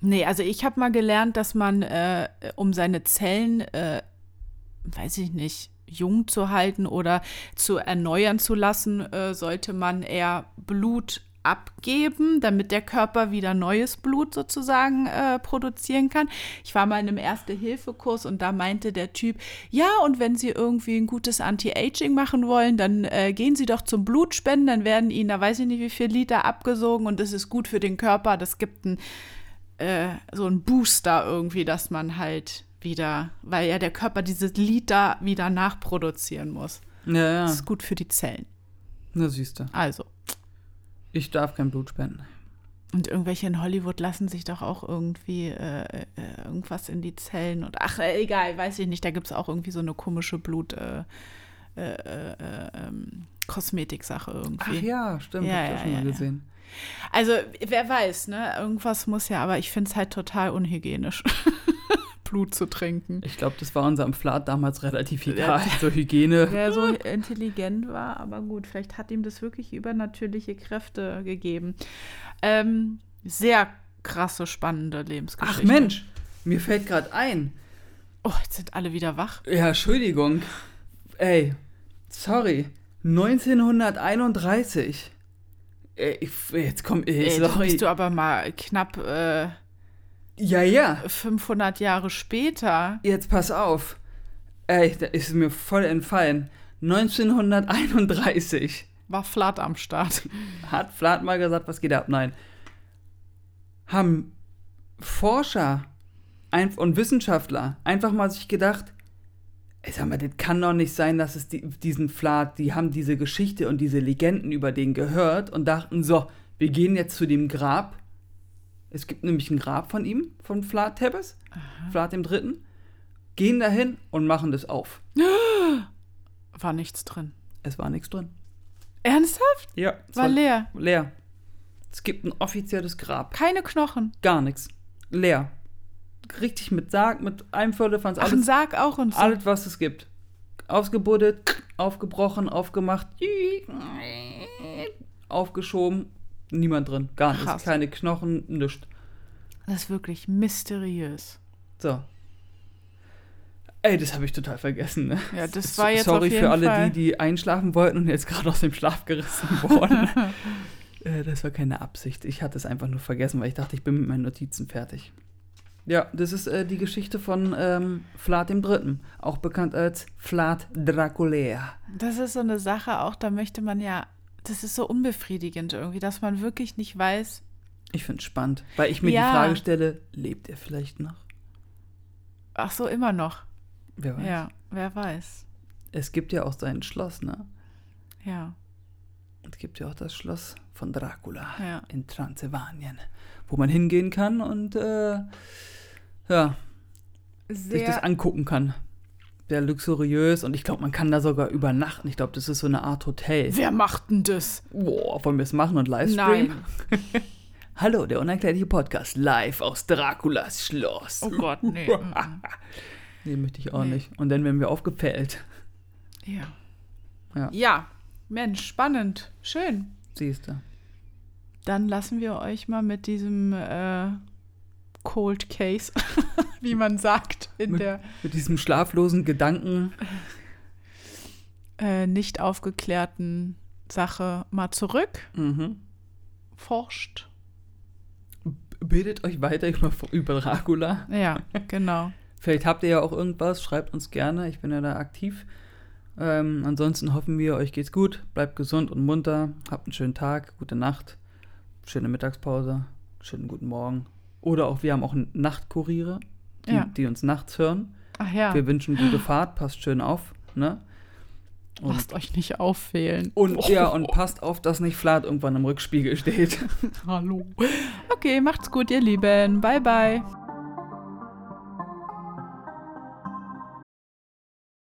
Speaker 1: Nee, also ich habe mal gelernt, dass man, äh, um seine Zellen, äh, weiß ich nicht, jung zu halten oder zu erneuern zu lassen, äh, sollte man eher Blut abgeben, damit der Körper wieder neues Blut sozusagen äh, produzieren kann. Ich war mal in einem Erste-Hilfe-Kurs und da meinte der Typ, ja, und wenn Sie irgendwie ein gutes Anti-Aging machen wollen, dann äh, gehen Sie doch zum Blutspenden, dann werden Ihnen, da weiß ich nicht, wie viel Liter abgesogen und das ist gut für den Körper, das gibt ein äh, so ein Booster irgendwie, dass man halt wieder, weil ja der Körper dieses Liter wieder nachproduzieren muss.
Speaker 2: Ja, ja.
Speaker 1: Das ist gut für die Zellen.
Speaker 2: Na, siehst du.
Speaker 1: Also.
Speaker 2: Ich darf kein Blut spenden.
Speaker 1: Und irgendwelche in Hollywood lassen sich doch auch irgendwie äh, äh, irgendwas in die Zellen und ach, äh, egal, weiß ich nicht, da gibt es auch irgendwie so eine komische Blut äh, äh, äh, ähm, Kosmetik-Sache irgendwie.
Speaker 2: Ach ja, stimmt,
Speaker 1: Ja,
Speaker 2: hab ich
Speaker 1: ja,
Speaker 2: auch schon
Speaker 1: ja,
Speaker 2: mal
Speaker 1: ja.
Speaker 2: gesehen.
Speaker 1: Also, wer weiß, ne? Irgendwas muss ja, aber ich finde es halt total unhygienisch, Blut zu trinken.
Speaker 2: Ich glaube, das war unserem Flat damals relativ
Speaker 1: Ja.
Speaker 2: egal. So Hygiene.
Speaker 1: Wer so intelligent war, aber gut, vielleicht hat ihm das wirklich übernatürliche Kräfte gegeben. Ähm, sehr krasse, spannende Lebensgeschichte.
Speaker 2: Ach Mensch, mir fällt gerade ein.
Speaker 1: Oh, jetzt sind alle wieder wach.
Speaker 2: Ja, Entschuldigung. Ey, sorry. 1931 Äh, ich, jetzt komm,
Speaker 1: Ey, da
Speaker 2: sorry.
Speaker 1: bist du aber mal knapp äh,
Speaker 2: ja, ja.
Speaker 1: 500 Jahre später.
Speaker 2: Jetzt pass auf. Ey, da ist mir voll entfallen. 1931
Speaker 1: War Flat am Start.
Speaker 2: hat Flat mal gesagt, was geht ab? Nein. Haben Forscher und Wissenschaftler einfach mal sich gedacht, ey, sag mal, das kann doch nicht sein, dass es die, diesen Flat, die haben diese Geschichte und diese Legenden über den gehört und dachten, so, wir gehen jetzt zu dem Grab. Es gibt nämlich ein Grab von ihm, von Flat Tebbes, Flat dem Dritten. Gehen dahin und machen das auf.
Speaker 1: War nichts drin.
Speaker 2: Es war nichts drin.
Speaker 1: Ernsthaft?
Speaker 2: Ja, es
Speaker 1: War leer.
Speaker 2: leer. Es gibt ein offizielles Grab.
Speaker 1: Keine Knochen.
Speaker 2: Gar nichts. Leer. Richtig mit Sarg, mit einem Firlefanz,
Speaker 1: Ach, ein
Speaker 2: alles,
Speaker 1: Sarg auch und so.
Speaker 2: alles, was es gibt. Ausgebuddelt, aufgebrochen, aufgemacht, aufgeschoben, niemand drin. Gar nichts.
Speaker 1: Krass.
Speaker 2: Keine Knochen, nichts.
Speaker 1: Das ist wirklich mysteriös.
Speaker 2: So. Ey, das habe ich total vergessen. Ne?
Speaker 1: Ja, das war jetzt
Speaker 2: Sorry
Speaker 1: auf jeden
Speaker 2: für alle,
Speaker 1: Fall.
Speaker 2: die, die einschlafen wollten und jetzt gerade aus dem Schlaf gerissen wurden. äh, das war keine Absicht. Ich hatte es einfach nur vergessen, weil ich dachte, ich bin mit meinen Notizen fertig. Ja, das ist äh, die Geschichte von ähm, Vlad dem Dritten, auch bekannt als Vlad Draculea.
Speaker 1: Das ist so eine Sache auch, da möchte man ja, das ist so unbefriedigend irgendwie, dass man wirklich nicht weiß,
Speaker 2: Ich finde es spannend, weil ich mir
Speaker 1: Ja.
Speaker 2: die Frage stelle, lebt er vielleicht noch?
Speaker 1: ach so, immer noch.
Speaker 2: Wer weiß.
Speaker 1: Ja, wer weiß.
Speaker 2: Es gibt ja auch sein Schloss, ne?
Speaker 1: Ja,
Speaker 2: Es gibt ja auch das Schloss von Dracula
Speaker 1: Ja.
Speaker 2: in Transsilvanien, wo man hingehen kann und äh, ja, sich das
Speaker 1: sehr,
Speaker 2: angucken kann. Sehr luxuriös und ich glaube, man kann da sogar übernachten. Ich glaube, das ist so eine Art Hotel.
Speaker 1: wer macht denn das?
Speaker 2: Boah, wollen wir es machen und livestreamen?
Speaker 1: Nein.
Speaker 2: Hallo, der unerklärliche Podcast live aus Draculas Schloss.
Speaker 1: Oh Gott, nee. mm.
Speaker 2: Nee, möchte ich auch
Speaker 1: Nee.
Speaker 2: nicht. Und dann werden wir aufgepellt.
Speaker 1: Ja.
Speaker 2: Ja.
Speaker 1: ja, Mensch, spannend. Schön.
Speaker 2: Siehst du.
Speaker 1: Dann lassen wir euch mal mit diesem äh, Cold Case, wie man sagt, in
Speaker 2: Mit-
Speaker 1: der
Speaker 2: Mit diesem schlaflosen Gedanken.
Speaker 1: äh, nicht aufgeklärten Sache mal zurück.
Speaker 2: Mhm.
Speaker 1: Forscht.
Speaker 2: Bildet euch weiter über, über Dracula.
Speaker 1: Ja, genau.
Speaker 2: Vielleicht habt ihr ja auch irgendwas, schreibt uns gerne, ich bin ja da aktiv. Ähm, ansonsten hoffen wir, euch geht's gut, bleibt gesund und munter, habt einen schönen Tag, gute Nacht, schöne Mittagspause, schönen guten Morgen. Oder auch, wir haben auch Nachtkuriere, die,
Speaker 1: Ja.
Speaker 2: die uns nachts hören.
Speaker 1: Ach ja,
Speaker 2: Wir wünschen gute Fahrt, passt schön auf, ne? Und,
Speaker 1: lasst euch nicht auffehlen.
Speaker 2: und ja, und passt auf, dass nicht Flat irgendwann im Rückspiegel steht.
Speaker 1: Hallo. Okay, macht's gut, ihr Lieben. Bye, bye.